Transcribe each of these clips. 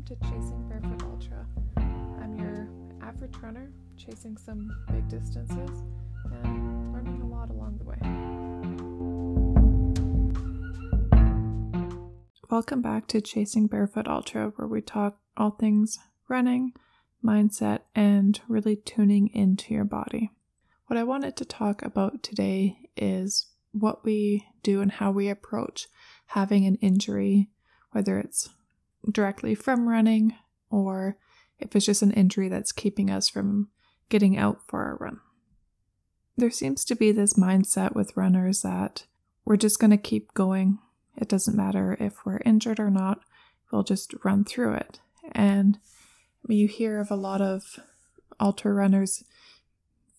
welcome to Chasing Barefoot Ultra. I'm your average runner, chasing some big distances and learning a lot along the way. Welcome back to Chasing Barefoot Ultra, where we talk all things running, mindset, and really tuning into your body. What I wanted to talk about today is what we do and how we approach having an injury, whether it's directly from running or if it's just an injury that's keeping us from getting out for a run. There seems to be this mindset with runners that we're just going to keep going. It doesn't matter if we're injured or not, we'll just run through it. And you hear of a lot of ultra runners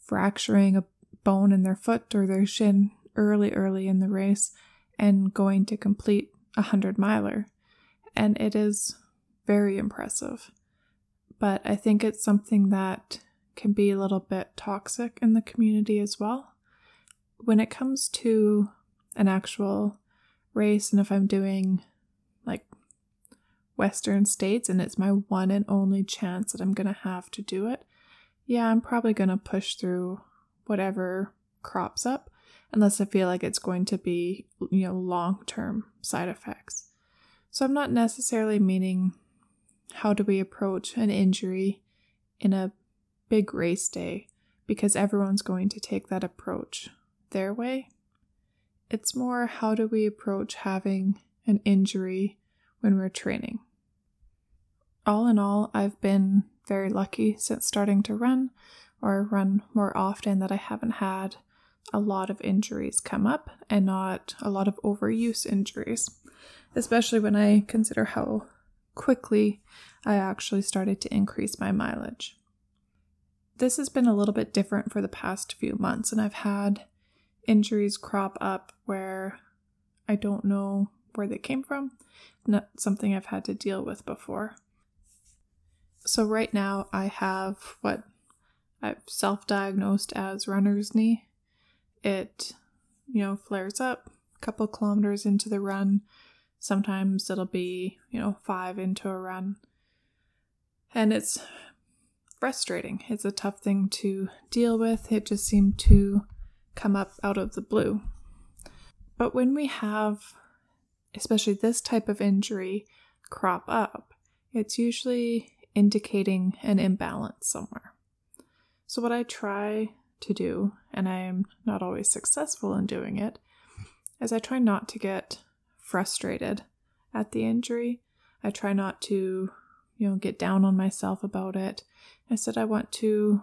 fracturing a bone in their foot or their shin early, early in the race and going to complete a hundred miler and it is very impressive. But I think it's something that can be a little bit toxic in the community as well. When it comes to an actual race, and if I'm doing like Western states and it's my one and only chance that I'm going to have to do it, yeah, I'm probably going to push through whatever crops up unless I feel like it's going to be, you know, long term side effects. So I'm not necessarily meaning how do we approach an injury in a big race day because everyone's going to take that approach their way. It's more how do we approach having an injury when we're training. All in all, I've been very lucky since starting to run or run more often that I haven't had a lot of injuries come up and not a lot of overuse injuries especially when I consider how quickly I actually started to increase my mileage. This has been a little bit different for the past few months, and I've had injuries crop up where I don't know where they came from, not something I've had to deal with before. So, right now, I have what I've self diagnosed as runner's knee. It, you know, flares up a couple kilometers into the run Sometimes it'll be, you know, five into a run. And it's frustrating. It's a tough thing to deal with. It just seemed to come up out of the blue. But when we have, especially this type of injury, crop up, it's usually indicating an imbalance somewhere. So, what I try to do, and I am not always successful in doing it, is I try not to get frustrated at the injury. I try not to, you know, get down on myself about it. Instead, I want to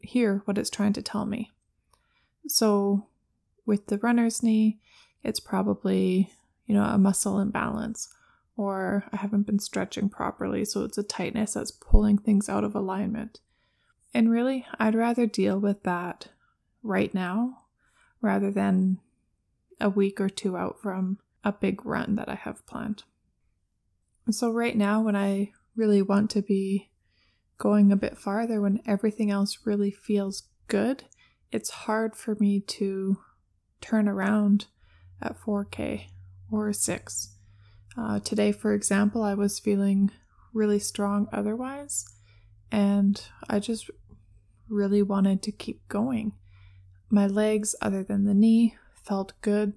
hear what it's trying to tell me. So, with the runner's knee, it's probably, you know, a muscle imbalance, or I haven't been stretching properly, so it's a tightness that's pulling things out of alignment. And really, I'd rather deal with that right now rather than a week or two out from a big run that I have planned. So, right now, when I really want to be going a bit farther, when everything else really feels good, it's hard for me to turn around at 4K or 6. Uh, today, for example, I was feeling really strong otherwise, and I just really wanted to keep going. My legs, other than the knee, felt good.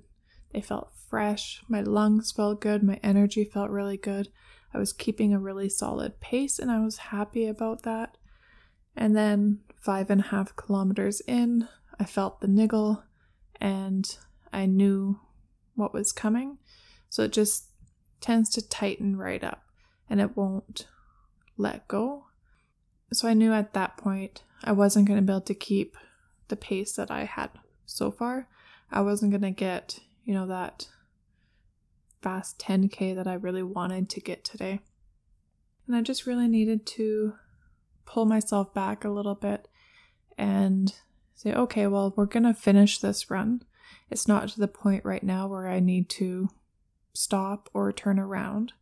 They felt fresh. My lungs felt good. My energy felt really good. I was keeping a really solid pace and I was happy about that. And then, five and a half kilometers in, I felt the niggle and I knew what was coming. So it just tends to tighten right up and it won't let go. So I knew at that point I wasn't going to be able to keep the pace that I had so far. I wasn't going to get, you know, that fast 10K that I really wanted to get today. And I just really needed to pull myself back a little bit and say, okay, well, we're going to finish this run. It's not to the point right now where I need to stop or turn around.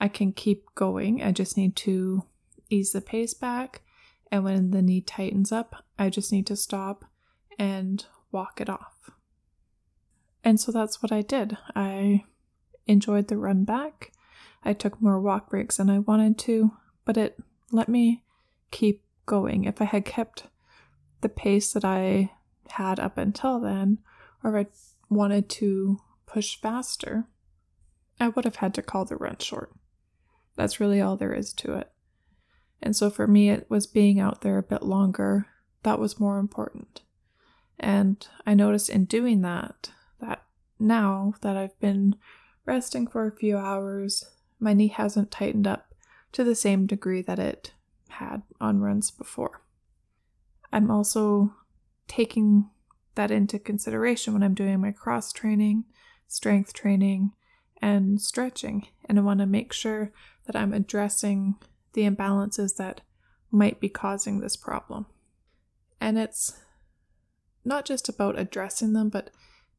I can keep going. I just need to ease the pace back. And when the knee tightens up, I just need to stop and walk it off. And so that's what I did. I enjoyed the run back. I took more walk breaks than I wanted to, but it let me keep going. If I had kept the pace that I had up until then, or if I wanted to push faster, I would have had to call the run short. That's really all there is to it. And so for me, it was being out there a bit longer that was more important. And I noticed in doing that, that now that I've been resting for a few hours, my knee hasn't tightened up to the same degree that it had on runs before. I'm also taking that into consideration when I'm doing my cross training, strength training, and stretching. And I want to make sure that I'm addressing the imbalances that might be causing this problem. And it's not just about addressing them, but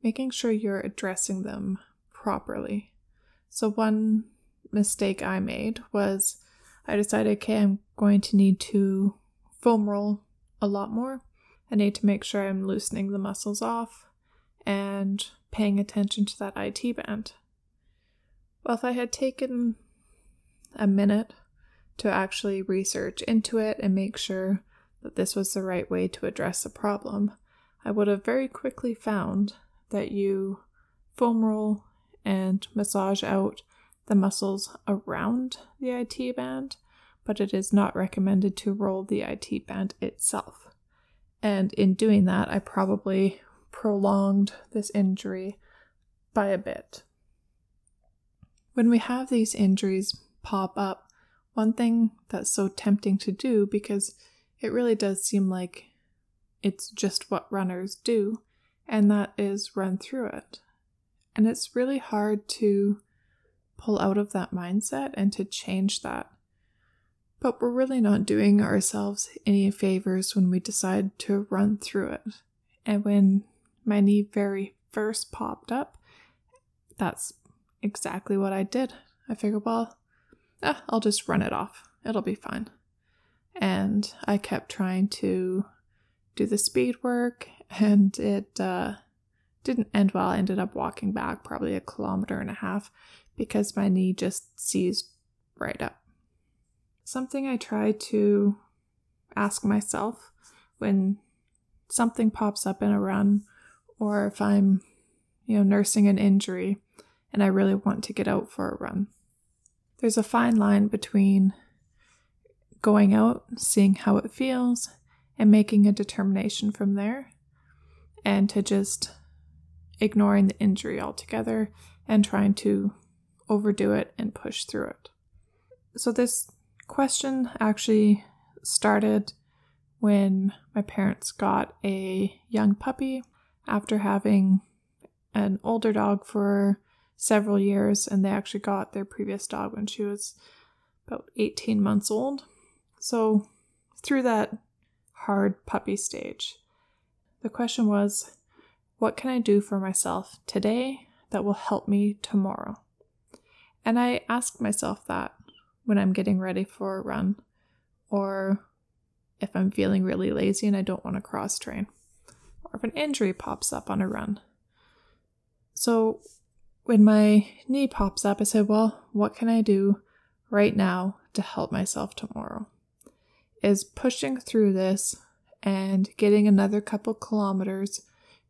making sure you're addressing them properly. So, one mistake I made was I decided, okay, I'm going to need to foam roll a lot more. I need to make sure I'm loosening the muscles off and paying attention to that IT band. Well, if I had taken a minute to actually research into it and make sure that this was the right way to address the problem, I would have very quickly found that you foam roll and massage out the muscles around the IT band, but it is not recommended to roll the IT band itself. And in doing that, I probably prolonged this injury by a bit. When we have these injuries pop up, one thing that's so tempting to do because it really does seem like it's just what runners do, and that is run through it. And it's really hard to pull out of that mindset and to change that. But we're really not doing ourselves any favors when we decide to run through it. And when my knee very first popped up, that's exactly what I did. I figured, well, eh, I'll just run it off. It'll be fine. And I kept trying to do the speed work, and it uh, didn't end well. I ended up walking back probably a kilometer and a half because my knee just seized right up. Something I try to ask myself when something pops up in a run or if I'm, you know, nursing an injury and I really want to get out for a run. There's a fine line between going out, seeing how it feels, and making a determination from there, and to just ignoring the injury altogether and trying to overdo it and push through it. So, this question actually started when my parents got a young puppy after having an older dog for several years, and they actually got their previous dog when she was about 18 months old. So, through that hard puppy stage, the question was what can I do for myself today that will help me tomorrow? And I ask myself that when I'm getting ready for a run or if I'm feeling really lazy and I don't want to cross train or if an injury pops up on a run. So when my knee pops up, I said, well, what can I do right now to help myself tomorrow? Is pushing through this and getting another couple kilometers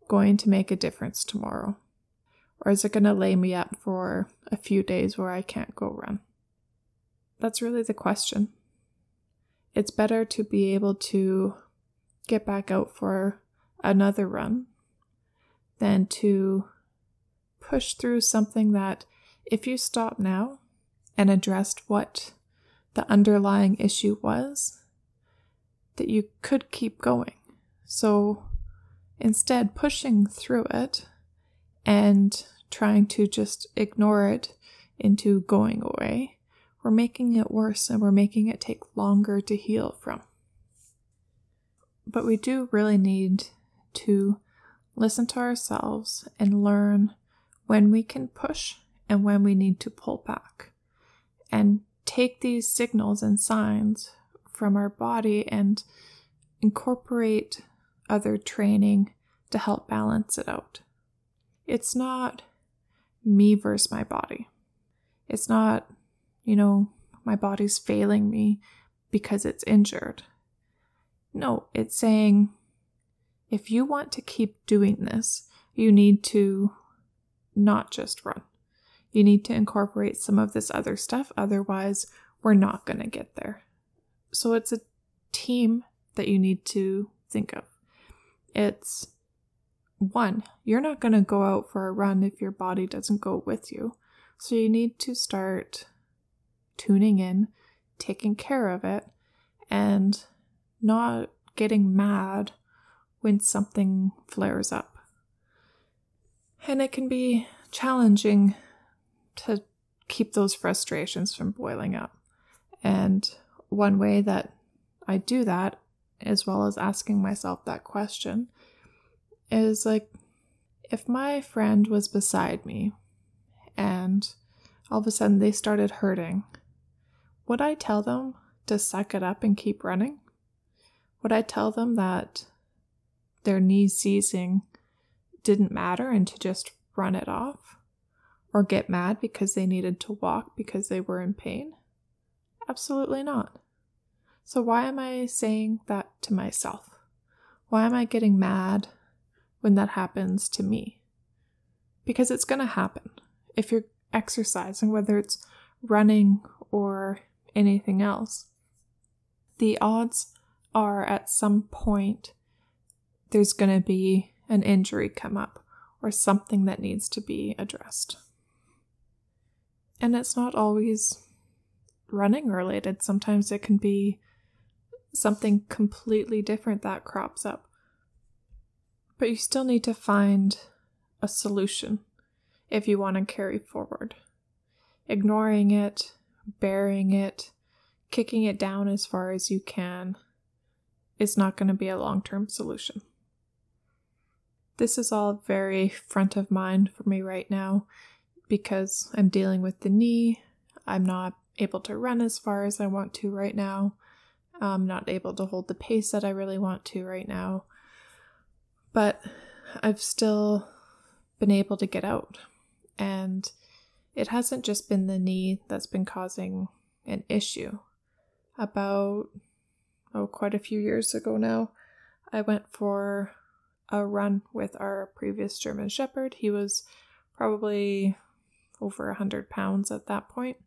going to make a difference tomorrow? Or is it going to lay me up for a few days where I can't go run? That's really the question. It's better to be able to get back out for another run than to push through something that, if you stop now and addressed what the underlying issue was, that you could keep going. So instead, pushing through it and trying to just ignore it into going away, we're making it worse and we're making it take longer to heal from. But we do really need to listen to ourselves and learn when we can push and when we need to pull back. And take these signals and signs from our body and incorporate other training to help balance it out. It's not me versus my body. It's not you know, my body's failing me because it's injured. No, it's saying if you want to keep doing this, you need to not just run. You need to incorporate some of this other stuff, otherwise, we're not going to get there. So it's a team that you need to think of. It's one, you're not going to go out for a run if your body doesn't go with you. So you need to start tuning in, taking care of it, and not getting mad when something flares up. And it can be challenging to keep those frustrations from boiling up. And one way that I do that, as well as asking myself that question, is like if my friend was beside me and all of a sudden they started hurting, would I tell them to suck it up and keep running? Would I tell them that their knees seizing didn't matter and to just run it off? Or get mad because they needed to walk because they were in pain? Absolutely not. So, why am I saying that to myself? Why am I getting mad when that happens to me? Because it's going to happen. If you're exercising, whether it's running or anything else, the odds are at some point there's going to be an injury come up or something that needs to be addressed. And it's not always running related, sometimes it can be something completely different that crops up. But you still need to find a solution if you want to carry forward. Ignoring it, bearing it, kicking it down as far as you can is not going to be a long term solution. This is all very front of mind for me right now because I'm dealing with the knee. I'm not able to run as far as I want to right now. I'm not able to hold the pace that I really want to right now. But I've still been able to get out. And it hasn't just been the knee that's been causing an issue. About, oh, quite a few years ago now, I went for a run with our previous German Shepherd. He was probably over a 100 pounds at that point,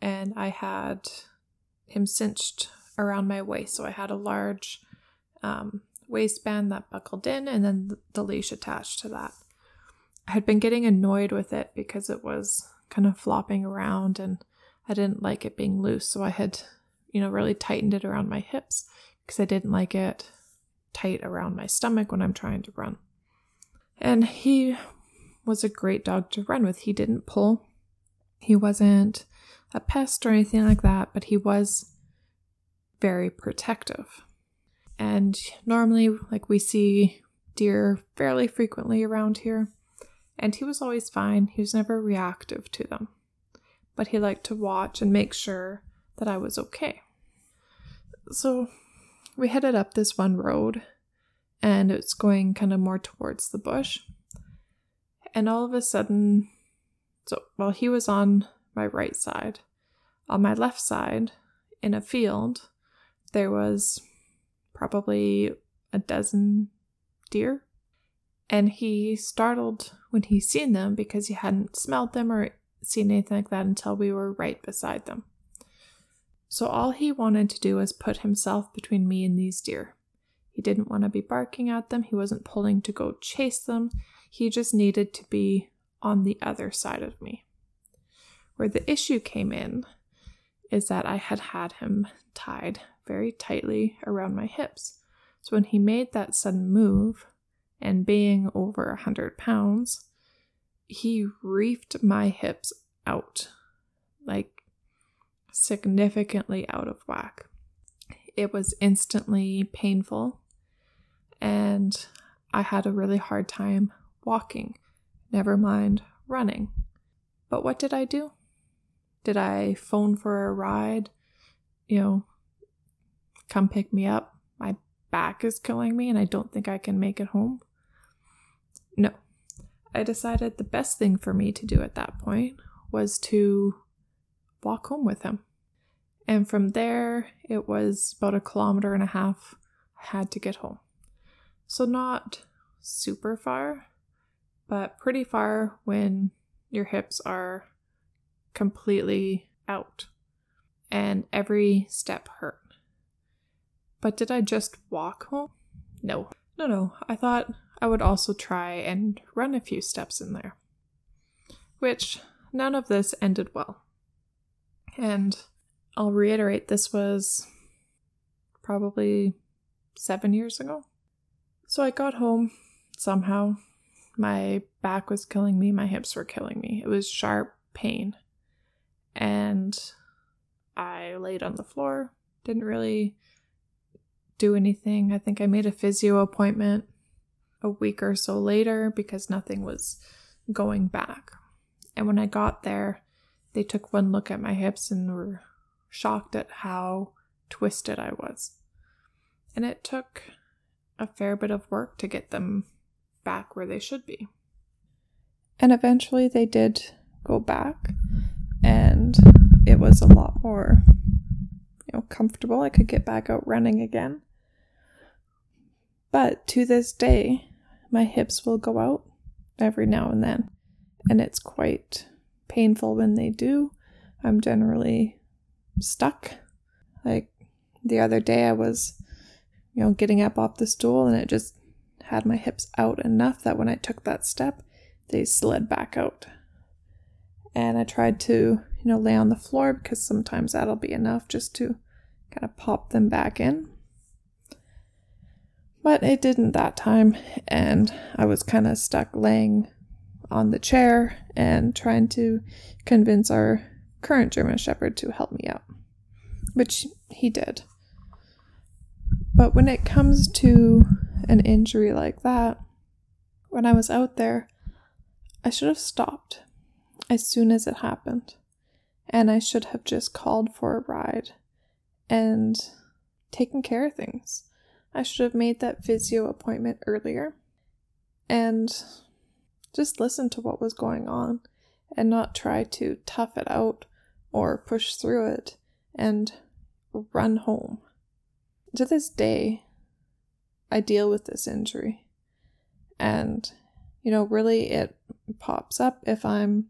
and I had him cinched around my waist. So I had a large um, waistband that buckled in and then the leash attached to that. I had been getting annoyed with it because it was kind of flopping around and I didn't like it being loose. So I had, you know, really tightened it around my hips because I didn't like it tight around my stomach when I'm trying to run. And he was a great dog to run with. He didn't pull, he wasn't a pest or anything like that, but he was very protective. And normally, like we see deer fairly frequently around here, and he was always fine. He was never reactive to them, but he liked to watch and make sure that I was okay. So we headed up this one road, and it's going kind of more towards the bush. And all of a sudden, so while he was on my right side, on my left side, in a field, there was probably a dozen deer. And he startled when he seen them because he hadn't smelled them or seen anything like that until we were right beside them. So all he wanted to do was put himself between me and these deer. He didn't want to be barking at them, he wasn't pulling to go chase them, he just needed to be on the other side of me. Where the issue came in is that I had had him tied very tightly around my hips. So when he made that sudden move, and being over a hundred pounds, he reefed my hips out, like significantly out of whack. It was instantly painful, and I had a really hard time walking, never mind running. But what did I do? Did I phone for a ride? You know, come pick me up. My back is killing me and I don't think I can make it home. No. I decided the best thing for me to do at that point was to walk home with him. And from there, it was about a kilometer and a half I had to get home. So, not super far, but pretty far when your hips are completely out and every step hurt. But did I just walk home? No. No, no. I thought I would also try and run a few steps in there. Which none of this ended well. And I'll reiterate this was probably seven years ago. So I got home somehow. My back was killing me, my hips were killing me. It was sharp pain. And I laid on the floor, didn't really do anything. I think I made a physio appointment a week or so later because nothing was going back. And when I got there, they took one look at my hips and were shocked at how twisted I was. And it took a fair bit of work to get them back where they should be. And eventually they did go back, and it was a lot more, you know, comfortable. I could get back out running again. But to this day, my hips will go out every now and then, and it's quite painful when they do. I'm generally stuck. Like the other day, I was, you know, getting up off the stool and it just had my hips out enough that when I took that step, they slid back out. And I tried to, you know, lay on the floor because sometimes that'll be enough just to kind of pop them back in. But it didn't that time, and I was kind of stuck laying on the chair and trying to convince our current German Shepherd to help me out, which he did. But when it comes to an injury like that, when I was out there, I should have stopped as soon as it happened. And I should have just called for a ride and taken care of things. I should have made that physio appointment earlier and just listen to what was going on and not try to tough it out or push through it and run home. To this day, I deal with this injury. And, you know, really it pops up if I'm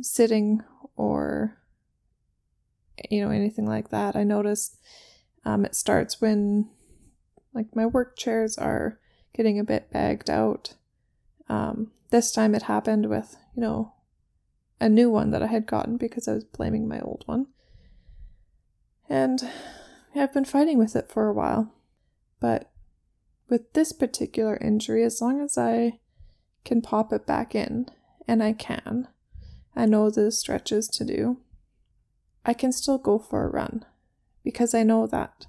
sitting or, you know, anything like that. I notice um, it starts when, like, my work chairs are getting a bit bagged out. Um, this time it happened with, you know, a new one that I had gotten because I was blaming my old one. And I've been fighting with it for a while. But with this particular injury, as long as I can pop it back in, and I can, I know the stretches to do, I can still go for a run because I know that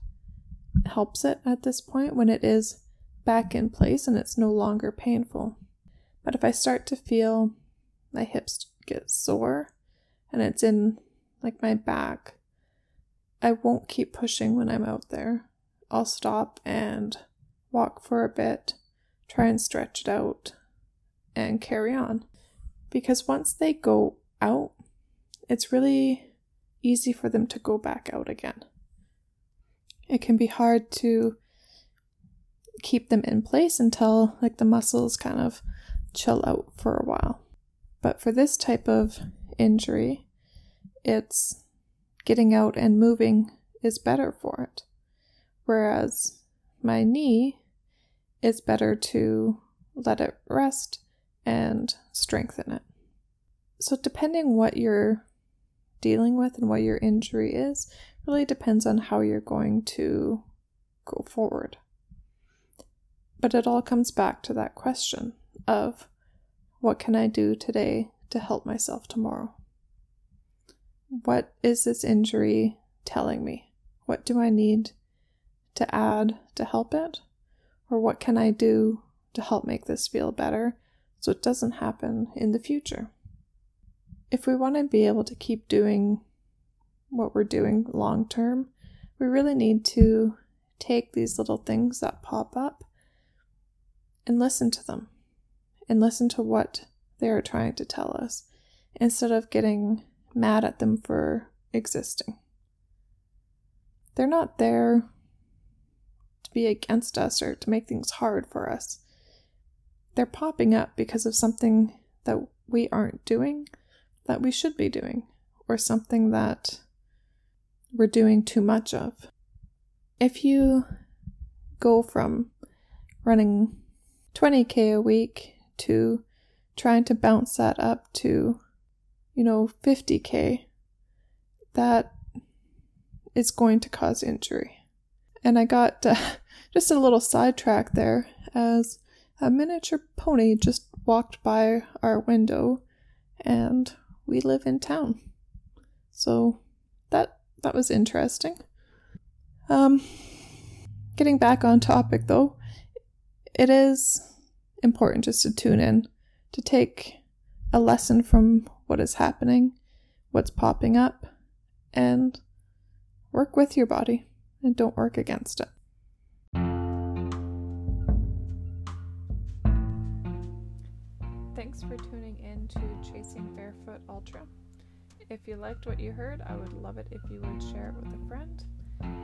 helps it at this point when it is back in place and it's no longer painful. But if I start to feel my hips get sore and it's in like my back, I won't keep pushing when I'm out there. I'll stop and walk for a bit, try and stretch it out, and carry on. Because once they go out, it's really easy for them to go back out again. It can be hard to keep them in place until like the muscles kind of chill out for a while. But for this type of injury, it's getting out and moving is better for it. Whereas my knee, it's better to let it rest and strengthen it. So, depending what you're dealing with and what your injury is, really depends on how you're going to go forward. But it all comes back to that question of what can I do today to help myself tomorrow? What is this injury telling me? What do I need to add to help it? Or what can I do to help make this feel better so it doesn't happen in the future? If we want to be able to keep doing what we're doing long term, we really need to take these little things that pop up and listen to them and listen to what they are trying to tell us instead of getting mad at them for existing. They're not there to be against us or to make things hard for us. They're popping up because of something that we aren't doing that we should be doing, or something that we're doing too much of. If you go from running 20k a week to trying to bounce that up to, you know, 50k, that is going to cause injury. And I got uh, just a little sidetrack there as a miniature pony just walked by our window and we live in town. So that that was interesting. Um getting back on topic though, it is important just to tune in to take a lesson from what is happening, what's popping up, and work with your body and don't work against it. Thanks for tuning in to Chasing Barefoot Ultra. If you liked what you heard, I would love it if you would share it with a friend.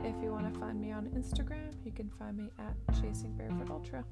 If you want to find me on Instagram, you can find me at Chasing Barefoot Ultra.